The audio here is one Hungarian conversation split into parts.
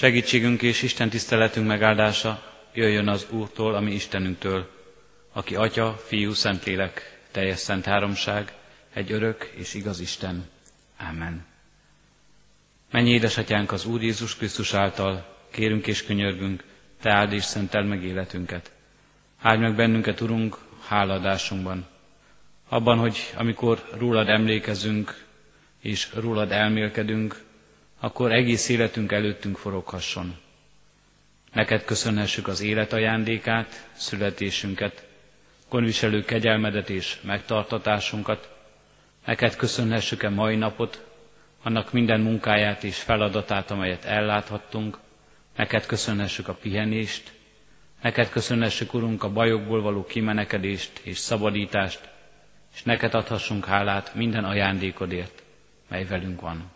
Segítségünk és Isten tiszteletünk megáldása jöjjön az Úrtól, ami Istenünktől, aki Atya, Fiú, Szentlélek, teljes szent háromság, egy örök és igaz Isten. Amen. Mennyi édesatyánk az Úr Jézus Krisztus által, kérünk és könyörgünk, Te áld és szentel meg életünket. Áld meg bennünket, Urunk, háladásunkban. Abban, hogy amikor rólad emlékezünk, és rólad elmélkedünk, akkor egész életünk előttünk foroghasson. Neked köszönhessük az élet ajándékát, születésünket, konviselő kegyelmedet és megtartatásunkat. Neked köszönhessük-e mai napot, annak minden munkáját és feladatát, amelyet elláthattunk. Neked köszönhessük a pihenést, neked köszönhessük, Urunk, a bajokból való kimenekedést és szabadítást, és neked adhassunk hálát minden ajándékodért, mely velünk van.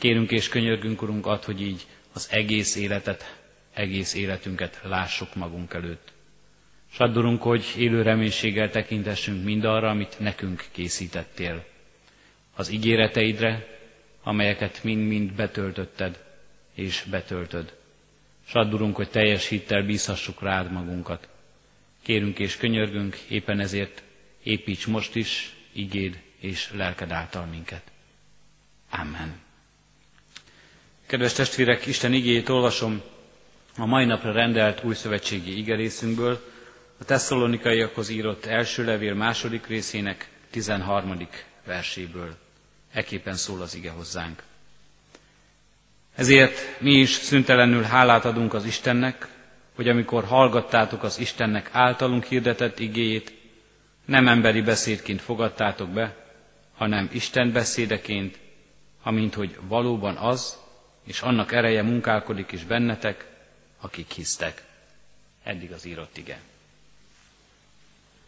Kérünk és könyörgünk, Urunk, ad, hogy így az egész életet, egész életünket lássuk magunk előtt. S Urunk, hogy élő reménységgel tekintessünk mindarra, amit nekünk készítettél. Az ígéreteidre, amelyeket mind-mind betöltötted és betöltöd. S Urunk, hogy teljes hittel bízhassuk rád magunkat. Kérünk és könyörgünk, éppen ezért építs most is igéd és lelked által minket. Amen. Kedves testvérek, Isten igéjét olvasom a mai napra rendelt új szövetségi igerészünkből, a tesszalonikaiakhoz írott első levél második részének 13. verséből. Eképpen szól az ige hozzánk. Ezért mi is szüntelenül hálát adunk az Istennek, hogy amikor hallgattátok az Istennek általunk hirdetett igéjét, nem emberi beszédként fogadtátok be, hanem Isten beszédeként, amint hogy valóban az, és annak ereje munkálkodik is bennetek, akik hisztek. Eddig az írott ige.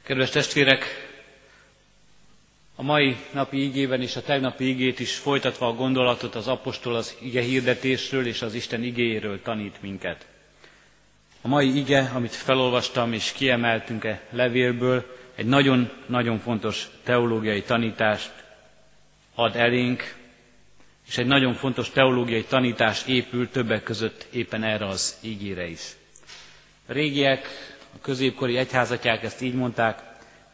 Kedves testvérek, a mai napi ígében és a tegnapi igét is folytatva a gondolatot az apostol az ige hirdetésről és az Isten igéjéről tanít minket. A mai ige, amit felolvastam és kiemeltünk e levélből, egy nagyon-nagyon fontos teológiai tanítást ad elénk, és egy nagyon fontos teológiai tanítás épül többek között éppen erre az ígére is. A régiek, a középkori egyházatják ezt így mondták,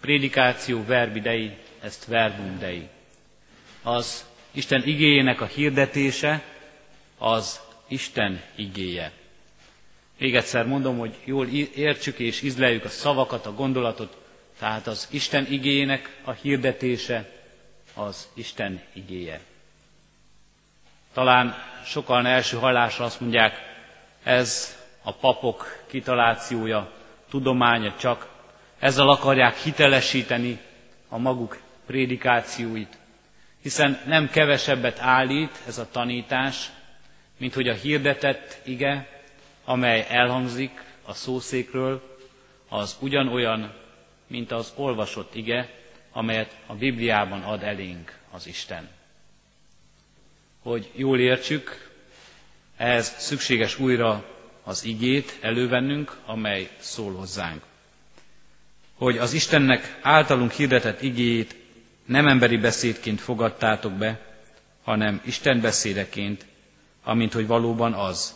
prédikáció verbi dei, ezt verbum dei. Az Isten igéjének a hirdetése, az Isten igéje. Még egyszer mondom, hogy jól értsük és izleljük a szavakat, a gondolatot, tehát az Isten igéjének a hirdetése, az Isten igéje. Talán sokan első hallásra azt mondják, ez a papok kitalációja, tudománya csak, ezzel akarják hitelesíteni a maguk prédikációit, hiszen nem kevesebbet állít ez a tanítás, mint hogy a hirdetett ige, amely elhangzik a szószékről, az ugyanolyan, mint az olvasott ige, amelyet a Bibliában ad elénk az Isten hogy jól értsük, ehhez szükséges újra az igét elővennünk, amely szól hozzánk. Hogy az Istennek általunk hirdetett igéjét nem emberi beszédként fogadtátok be, hanem Isten beszédeként, amint hogy valóban az,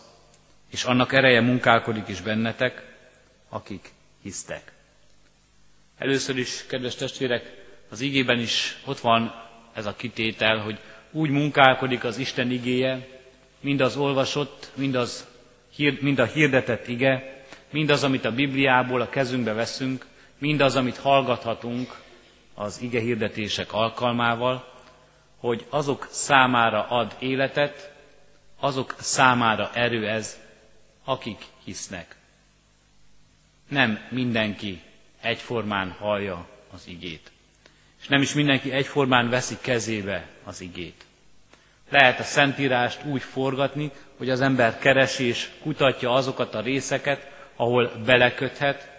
és annak ereje munkálkodik is bennetek, akik hisztek. Először is, kedves testvérek, az igében is ott van ez a kitétel, hogy úgy munkálkodik az Isten igéje, mind az olvasott, mind, az, mind a hirdetett ige, mindaz, amit a Bibliából a kezünkbe veszünk, mindaz, amit hallgathatunk az ige hirdetések alkalmával, hogy azok számára ad életet, azok számára erő ez, akik hisznek. Nem mindenki egyformán hallja az igét. És nem is mindenki egyformán veszi kezébe az igét. Lehet a Szentírást úgy forgatni, hogy az ember keresi és kutatja azokat a részeket, ahol beleköthet,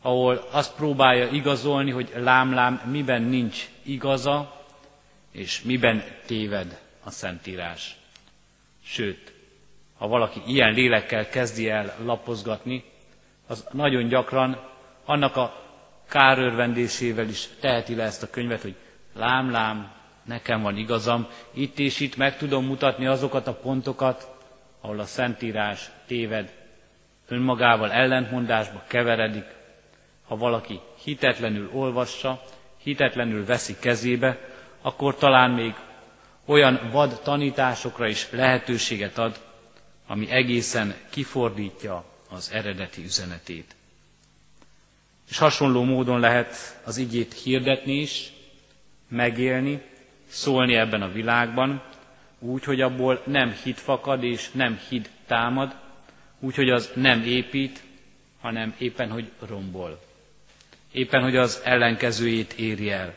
ahol azt próbálja igazolni, hogy lámlám miben nincs igaza, és miben téved a Szentírás. Sőt, ha valaki ilyen lélekkel kezdi el lapozgatni, az nagyon gyakran annak a kárörvendésével is teheti le ezt a könyvet, hogy lám-lám, nekem van igazam, itt és itt meg tudom mutatni azokat a pontokat, ahol a Szentírás téved, önmagával ellentmondásba keveredik, ha valaki hitetlenül olvassa, hitetlenül veszi kezébe, akkor talán még olyan vad tanításokra is lehetőséget ad, ami egészen kifordítja az eredeti üzenetét. És hasonló módon lehet az igét hirdetni is, megélni, szólni ebben a világban, úgy, hogy abból nem hit fakad és nem hit támad, úgy, hogy az nem épít, hanem éppen, hogy rombol. Éppen, hogy az ellenkezőjét éri el.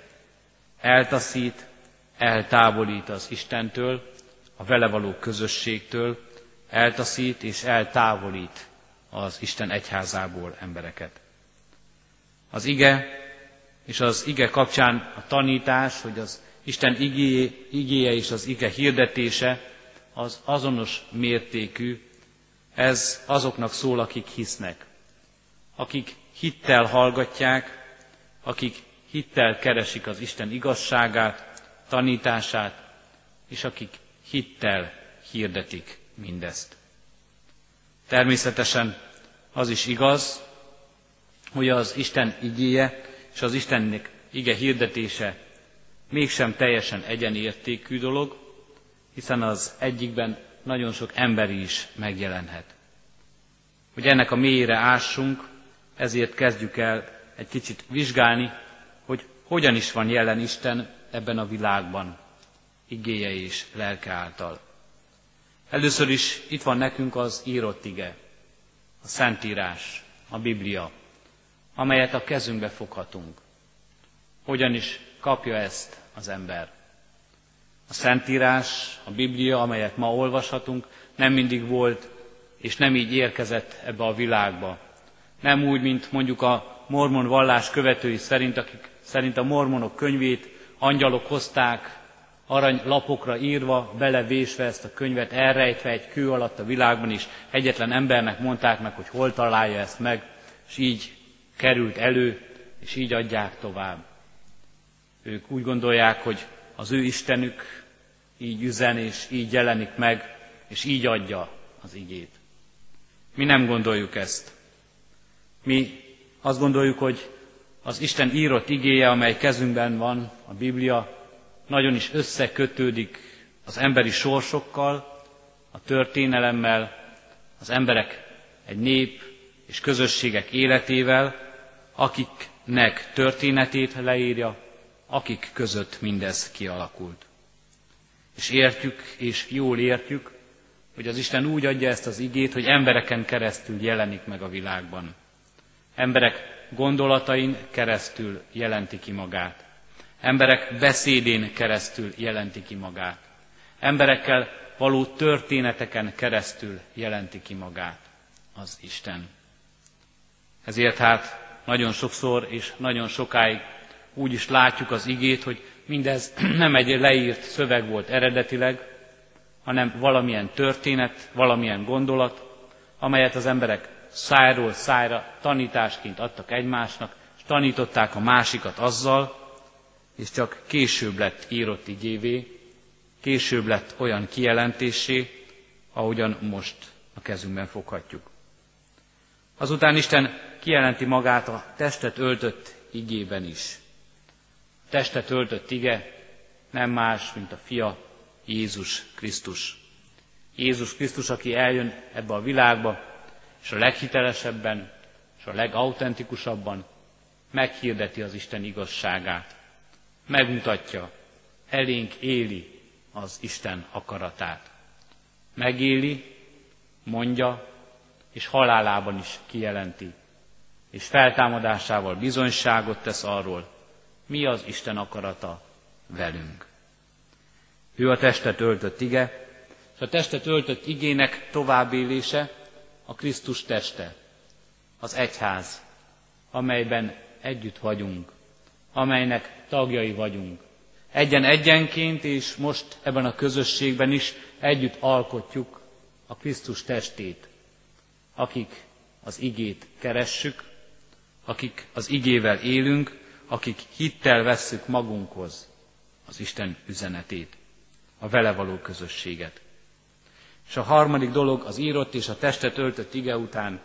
Eltaszít, eltávolít az Istentől, a vele való közösségtől, eltaszít és eltávolít az Isten egyházából embereket. Az ige és az ige kapcsán a tanítás, hogy az Isten igéje, igéje és az ige hirdetése az azonos mértékű, ez azoknak szól, akik hisznek, akik hittel hallgatják, akik hittel keresik az Isten igazságát, tanítását, és akik hittel hirdetik mindezt. Természetesen az is igaz, hogy az Isten igéje és az Istennek ige hirdetése mégsem teljesen egyenértékű dolog, hiszen az egyikben nagyon sok emberi is megjelenhet. Hogy ennek a mélyére ássunk, ezért kezdjük el egy kicsit vizsgálni, hogy hogyan is van jelen Isten ebben a világban, igéje és lelke által. Először is itt van nekünk az írott ige, a Szentírás, a Biblia, amelyet a kezünkbe foghatunk. Hogyan is kapja ezt az ember? A Szentírás, a Biblia, amelyet ma olvashatunk, nem mindig volt, és nem így érkezett ebbe a világba. Nem úgy, mint mondjuk a mormon vallás követői szerint, akik szerint a mormonok könyvét angyalok hozták, arany lapokra írva, belevésve ezt a könyvet, elrejtve egy kő alatt a világban is, egyetlen embernek mondták meg, hogy hol találja ezt meg, és így került elő, és így adják tovább. Ők úgy gondolják, hogy az ő Istenük így üzen, és így jelenik meg, és így adja az igét. Mi nem gondoljuk ezt. Mi azt gondoljuk, hogy az Isten írott igéje, amely kezünkben van, a Biblia, nagyon is összekötődik az emberi sorsokkal, a történelemmel, az emberek egy nép és közösségek életével, akiknek történetét leírja, akik között mindez kialakult. És értjük, és jól értjük, hogy az Isten úgy adja ezt az igét, hogy embereken keresztül jelenik meg a világban. Emberek gondolatain keresztül jelenti ki magát. Emberek beszédén keresztül jelenti ki magát. Emberekkel való történeteken keresztül jelenti ki magát az Isten. Ezért hát nagyon sokszor és nagyon sokáig úgy is látjuk az igét, hogy mindez nem egy leírt szöveg volt eredetileg, hanem valamilyen történet, valamilyen gondolat, amelyet az emberek szájról szájra tanításként adtak egymásnak, és tanították a másikat azzal, és csak később lett írott igévé, később lett olyan kijelentésé, ahogyan most a kezünkben foghatjuk. Azután Isten kijelenti magát a testet öltött igében is. Testet öltött ige nem más, mint a fia Jézus Krisztus. Jézus Krisztus, aki eljön ebbe a világba, és a leghitelesebben, és a legauthentikusabban meghirdeti az Isten igazságát megmutatja, elénk éli az Isten akaratát. Megéli, mondja, és halálában is kijelenti, és feltámadásával bizonyságot tesz arról, mi az Isten akarata velünk. Ő a testet öltött ige, és a testet öltött igének továbbélése a Krisztus teste, az egyház, amelyben együtt vagyunk, amelynek tagjai vagyunk. Egyen-egyenként és most ebben a közösségben is együtt alkotjuk a Krisztus testét, akik az igét keressük, akik az igével élünk, akik hittel vesszük magunkhoz az Isten üzenetét, a vele való közösséget. És a harmadik dolog az írott és a testet öltött ige után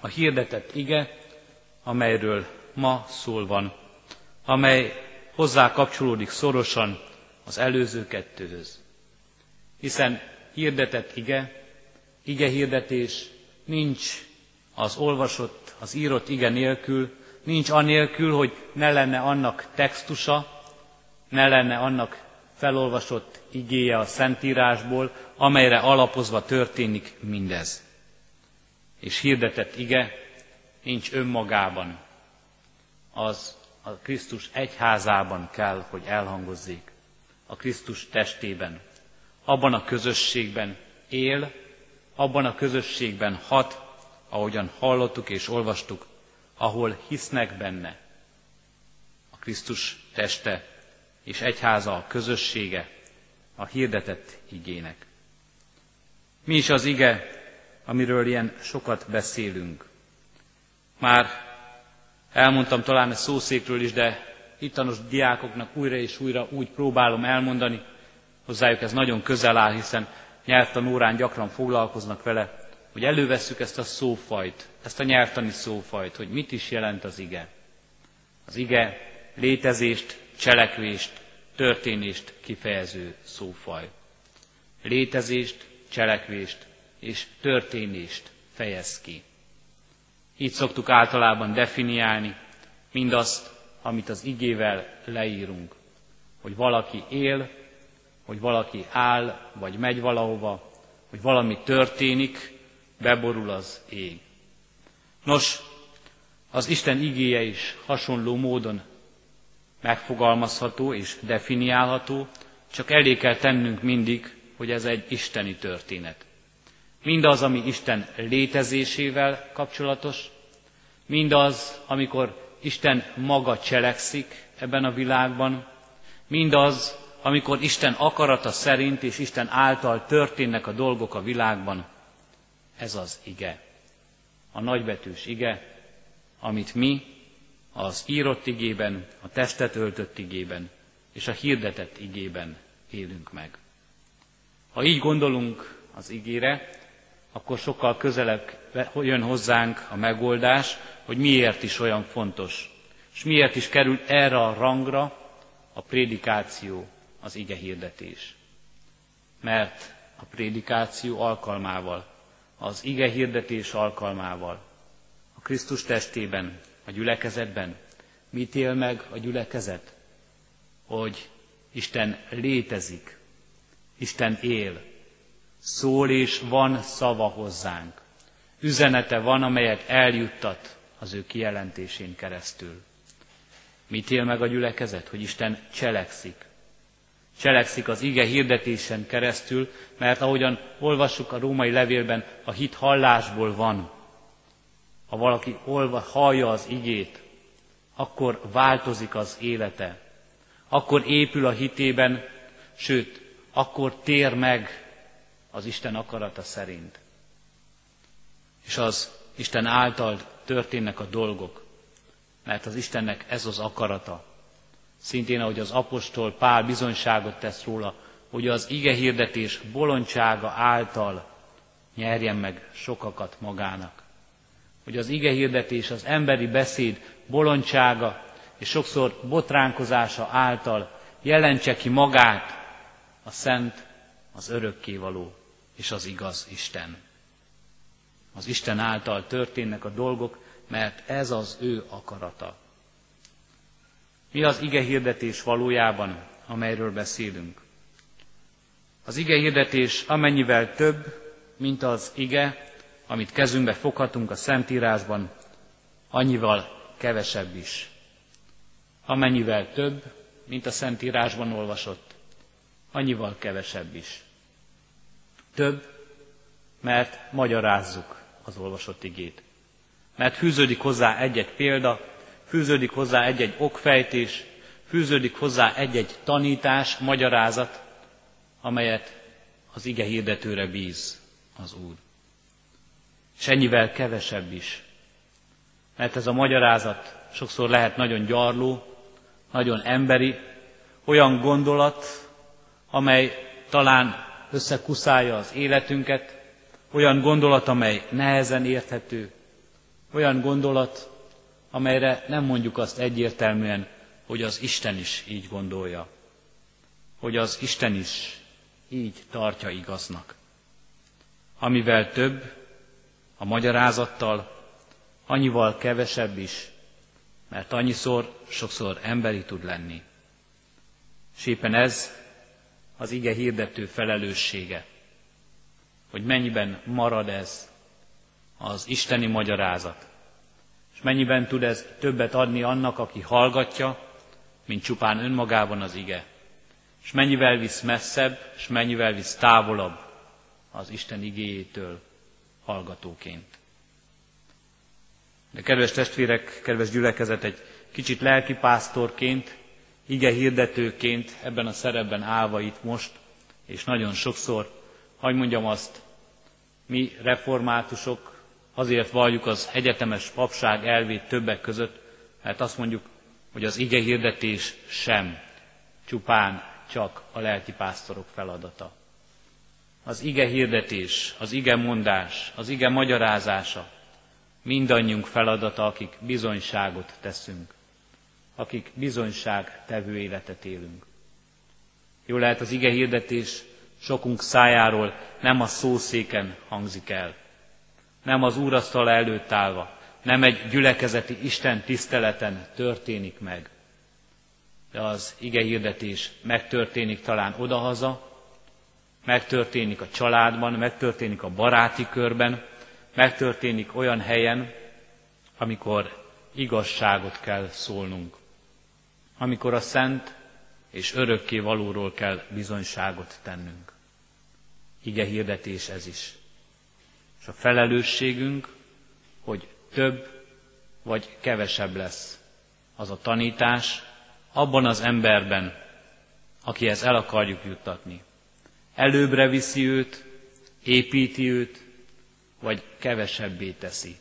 a hirdetett ige, amelyről ma szól van, amely hozzá kapcsolódik szorosan az előző kettőhöz. Hiszen hirdetett ige, ige hirdetés nincs az olvasott, az írott ige nélkül, nincs anélkül, hogy ne lenne annak textusa, ne lenne annak felolvasott igéje a Szentírásból, amelyre alapozva történik mindez. És hirdetett ige nincs önmagában, az a Krisztus egyházában kell, hogy elhangozzék, a Krisztus testében. Abban a közösségben él, abban a közösségben hat, ahogyan hallottuk és olvastuk, ahol hisznek benne. A Krisztus teste és egyháza a közössége a hirdetett igének. Mi is az ige, amiről ilyen sokat beszélünk? Már elmondtam talán egy szószékről is, de ittanos diákoknak újra és újra úgy próbálom elmondani, hozzájuk ez nagyon közel áll, hiszen nyelvtanórán gyakran foglalkoznak vele, hogy elővesszük ezt a szófajt, ezt a nyelvtani szófajt, hogy mit is jelent az ige. Az ige létezést, cselekvést, történést kifejező szófaj. Létezést, cselekvést és történést fejez ki. Így szoktuk általában definiálni mindazt, amit az igével leírunk. Hogy valaki él, hogy valaki áll, vagy megy valahova, hogy valami történik, beborul az ég. Nos, az Isten igéje is hasonló módon megfogalmazható és definiálható, csak elé kell tennünk mindig, hogy ez egy isteni történet. Mindaz, ami Isten létezésével kapcsolatos, mindaz, amikor Isten maga cselekszik ebben a világban, mindaz, amikor Isten akarata szerint és Isten által történnek a dolgok a világban, ez az ige. A nagybetűs ige, amit mi az írott igében, a testet öltött igében és a hirdetett igében élünk meg. Ha így gondolunk az igére, akkor sokkal közelebb jön hozzánk a megoldás, hogy miért is olyan fontos, és miért is kerül erre a rangra a prédikáció, az ige hirdetés. Mert a prédikáció alkalmával, az ige hirdetés alkalmával, a Krisztus testében a gyülekezetben? Mit él meg a gyülekezet? Hogy Isten létezik, Isten él, szól és van szava hozzánk. Üzenete van, amelyet eljuttat az ő kijelentésén keresztül. Mit él meg a gyülekezet? Hogy Isten cselekszik. Cselekszik az ige hirdetésen keresztül, mert ahogyan olvassuk a római levélben, a hit hallásból van. Ha valaki olva, hallja az igét, akkor változik az élete. Akkor épül a hitében, sőt, akkor tér meg az Isten akarata szerint. És az Isten által történnek a dolgok, mert az Istennek ez az akarata. Szintén, ahogy az apostol Pál bizonyságot tesz róla, hogy az ige hirdetés bolondsága által nyerjen meg sokakat magának hogy az ige hirdetés, az emberi beszéd bolondsága és sokszor botránkozása által jelentse ki magát a szent, az örökkévaló és az igaz Isten. Az Isten által történnek a dolgok, mert ez az ő akarata. Mi az ige hirdetés valójában, amelyről beszélünk? Az ige hirdetés amennyivel több, mint az ige, amit kezünkbe foghatunk a Szentírásban, annyival kevesebb is. Amennyivel több, mint a Szentírásban olvasott, annyival kevesebb is. Több, mert magyarázzuk az olvasott igét. Mert fűződik hozzá egy-egy példa, fűződik hozzá egy-egy okfejtés, fűződik hozzá egy-egy tanítás, magyarázat, amelyet az ige hirdetőre bíz az Úr és ennyivel kevesebb is. Mert ez a magyarázat sokszor lehet nagyon gyarló, nagyon emberi, olyan gondolat, amely talán összekuszálja az életünket, olyan gondolat, amely nehezen érthető, olyan gondolat, amelyre nem mondjuk azt egyértelműen, hogy az Isten is így gondolja, hogy az Isten is így tartja igaznak. Amivel több, a magyarázattal, annyival kevesebb is, mert annyiszor, sokszor emberi tud lenni. És éppen ez az ige hirdető felelőssége, hogy mennyiben marad ez az isteni magyarázat, és mennyiben tud ez többet adni annak, aki hallgatja, mint csupán önmagában az ige, és mennyivel visz messzebb, és mennyivel visz távolabb az Isten igéjétől hallgatóként. De kedves testvérek, kedves gyülekezet, egy kicsit lelkipásztorként, ige hirdetőként ebben a szerepben állva itt most, és nagyon sokszor, hogy mondjam azt, mi reformátusok azért valljuk az egyetemes papság elvét többek között, mert azt mondjuk, hogy az ige hirdetés sem csupán csak a lelkipásztorok feladata. Az ige hirdetés, az ige mondás, az ige magyarázása mindannyiunk feladata, akik bizonyságot teszünk, akik bizonyság tevő életet élünk. Jó lehet az ige hirdetés sokunk szájáról nem a szószéken hangzik el, nem az úrasztal előtt állva, nem egy gyülekezeti Isten tiszteleten történik meg. De az ige hirdetés megtörténik talán odahaza, megtörténik a családban, megtörténik a baráti körben, megtörténik olyan helyen, amikor igazságot kell szólnunk, amikor a szent és örökké valóról kell bizonyságot tennünk. Ige hirdetés ez is. És a felelősségünk, hogy több vagy kevesebb lesz az a tanítás abban az emberben, akihez el akarjuk juttatni. Előbbre viszi őt, építi őt, vagy kevesebbé teszi,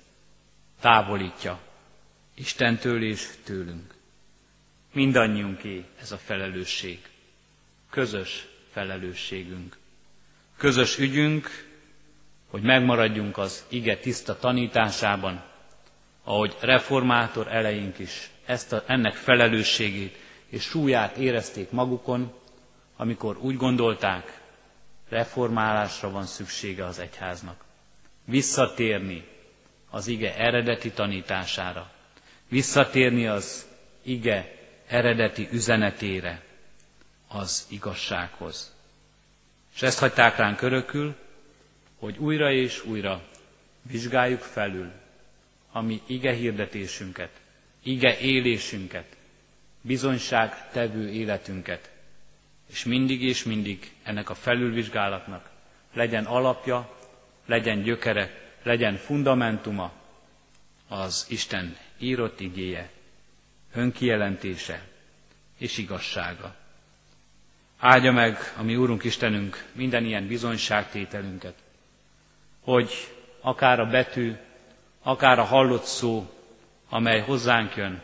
távolítja Istentől és tőlünk. Mindannyiunké ez a felelősség, közös felelősségünk. Közös ügyünk, hogy megmaradjunk az ige tiszta tanításában, ahogy reformátor eleink is ezt a, ennek felelősségét és súlyát érezték magukon, amikor úgy gondolták, reformálásra van szüksége az egyháznak visszatérni az ige eredeti tanítására, visszatérni az ige eredeti üzenetére, az igazsághoz. És ezt hagyták ránk örökül, hogy újra és újra vizsgáljuk felül a mi ige hirdetésünket, ige élésünket, bizonyság tevő életünket, és mindig és mindig ennek a felülvizsgálatnak legyen alapja legyen gyökere, legyen fundamentuma az Isten írott igéje, önkijelentése és igazsága. Áldja meg a mi Úrunk Istenünk minden ilyen bizonyságtételünket, hogy akár a betű, akár a hallott szó, amely hozzánk jön,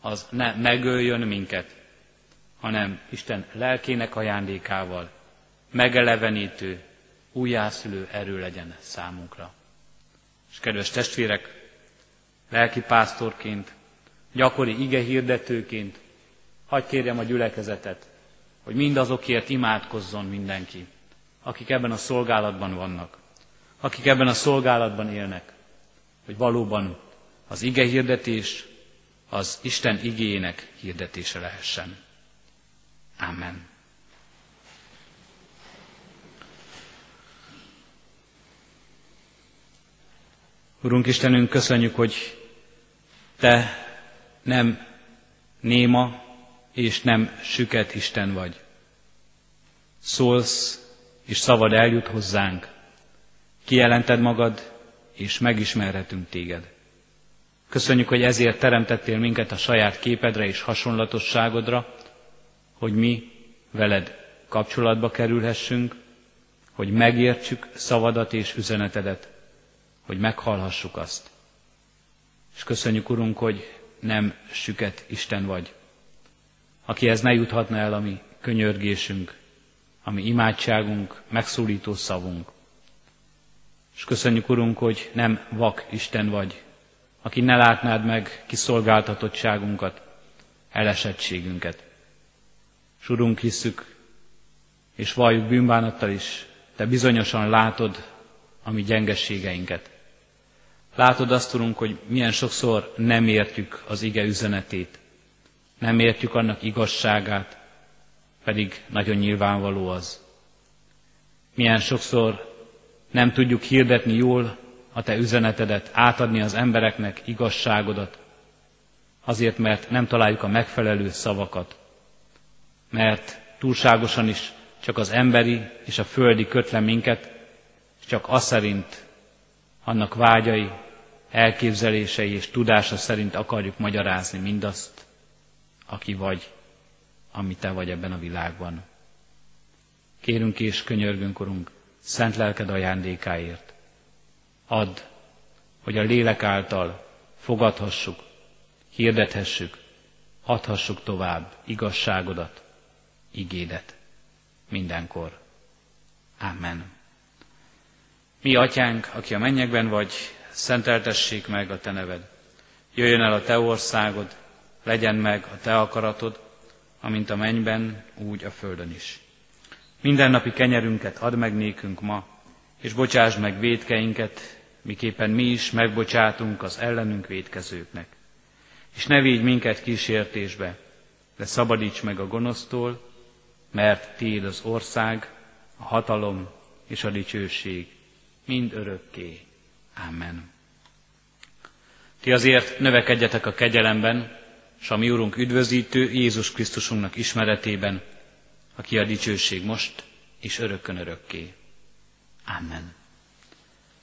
az ne megöljön minket, hanem Isten lelkének ajándékával, megelevenítő, újjászülő erő legyen számunkra. És kedves testvérek, lelki pásztorként, gyakori ige hirdetőként, hagyj kérjem a gyülekezetet, hogy mindazokért imádkozzon mindenki, akik ebben a szolgálatban vannak, akik ebben a szolgálatban élnek, hogy valóban az ige hirdetés az Isten igéjének hirdetése lehessen. Amen. Urunk Istenünk, köszönjük, hogy Te nem néma és nem süket Isten vagy. Szólsz, és szavad eljut hozzánk. Kijelented magad, és megismerhetünk téged. Köszönjük, hogy ezért teremtettél minket a saját képedre és hasonlatosságodra, hogy mi veled kapcsolatba kerülhessünk, hogy megértsük szavadat és üzenetedet, hogy meghallhassuk azt. És köszönjük, Urunk, hogy nem süket Isten vagy, akihez ne juthatna el a mi könyörgésünk, ami imádságunk, megszólító szavunk. És köszönjük, Urunk, hogy nem vak Isten vagy, aki ne látnád meg kiszolgáltatottságunkat, elesettségünket. És Urunk, hisszük, és valljuk bűnbánattal is, Te bizonyosan látod a mi gyengességeinket. Látod azt, Urunk, hogy milyen sokszor nem értjük az ige üzenetét, nem értjük annak igazságát, pedig nagyon nyilvánvaló az. Milyen sokszor nem tudjuk hirdetni jól a Te üzenetedet, átadni az embereknek igazságodat, azért, mert nem találjuk a megfelelő szavakat, mert túlságosan is csak az emberi és a földi kötle minket, és csak az szerint annak vágyai, elképzelései és tudása szerint akarjuk magyarázni mindazt, aki vagy, ami te vagy ebben a világban. Kérünk és könyörgünk, Urunk, szent lelked ajándékáért. Add, hogy a lélek által fogadhassuk, hirdethessük, adhassuk tovább igazságodat, igédet mindenkor. Amen. Mi, atyánk, aki a mennyekben vagy, szenteltessék meg a te neved. Jöjjön el a te országod, legyen meg a te akaratod, amint a mennyben, úgy a földön is. Mindennapi kenyerünket add meg nékünk ma, és bocsásd meg védkeinket, miképpen mi is megbocsátunk az ellenünk védkezőknek. És ne védj minket kísértésbe, de szabadíts meg a gonosztól, mert Tiéd az ország, a hatalom és a dicsőség mind örökké. Amen. Ti azért növekedjetek a kegyelemben, s a mi Úrunk üdvözítő Jézus Krisztusunknak ismeretében, aki a dicsőség most és örökkön örökké. Amen.